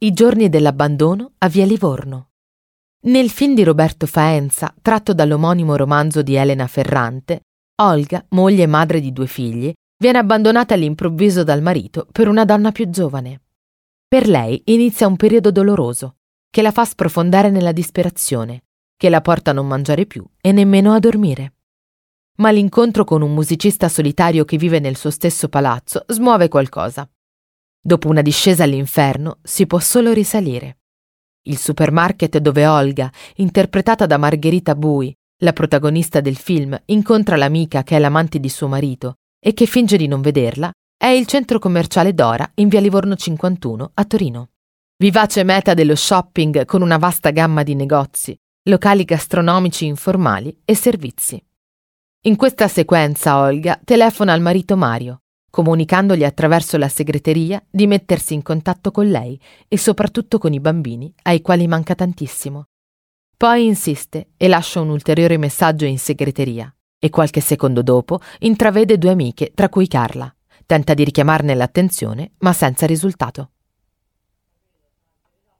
I giorni dell'abbandono a Via Livorno. Nel film di Roberto Faenza, tratto dall'omonimo romanzo di Elena Ferrante, Olga, moglie e madre di due figli, viene abbandonata all'improvviso dal marito per una donna più giovane. Per lei inizia un periodo doloroso, che la fa sprofondare nella disperazione, che la porta a non mangiare più e nemmeno a dormire. Ma l'incontro con un musicista solitario che vive nel suo stesso palazzo smuove qualcosa. Dopo una discesa all'inferno si può solo risalire. Il supermarket dove Olga, interpretata da Margherita Bui, la protagonista del film, incontra l'amica che è l'amante di suo marito e che finge di non vederla, è il centro commerciale Dora in via Livorno 51 a Torino. Vivace meta dello shopping con una vasta gamma di negozi, locali gastronomici informali e servizi. In questa sequenza Olga telefona al marito Mario, comunicandogli attraverso la segreteria di mettersi in contatto con lei e soprattutto con i bambini, ai quali manca tantissimo. Poi insiste e lascia un ulteriore messaggio in segreteria e qualche secondo dopo intravede due amiche, tra cui Carla. Tenta di richiamarne l'attenzione, ma senza risultato.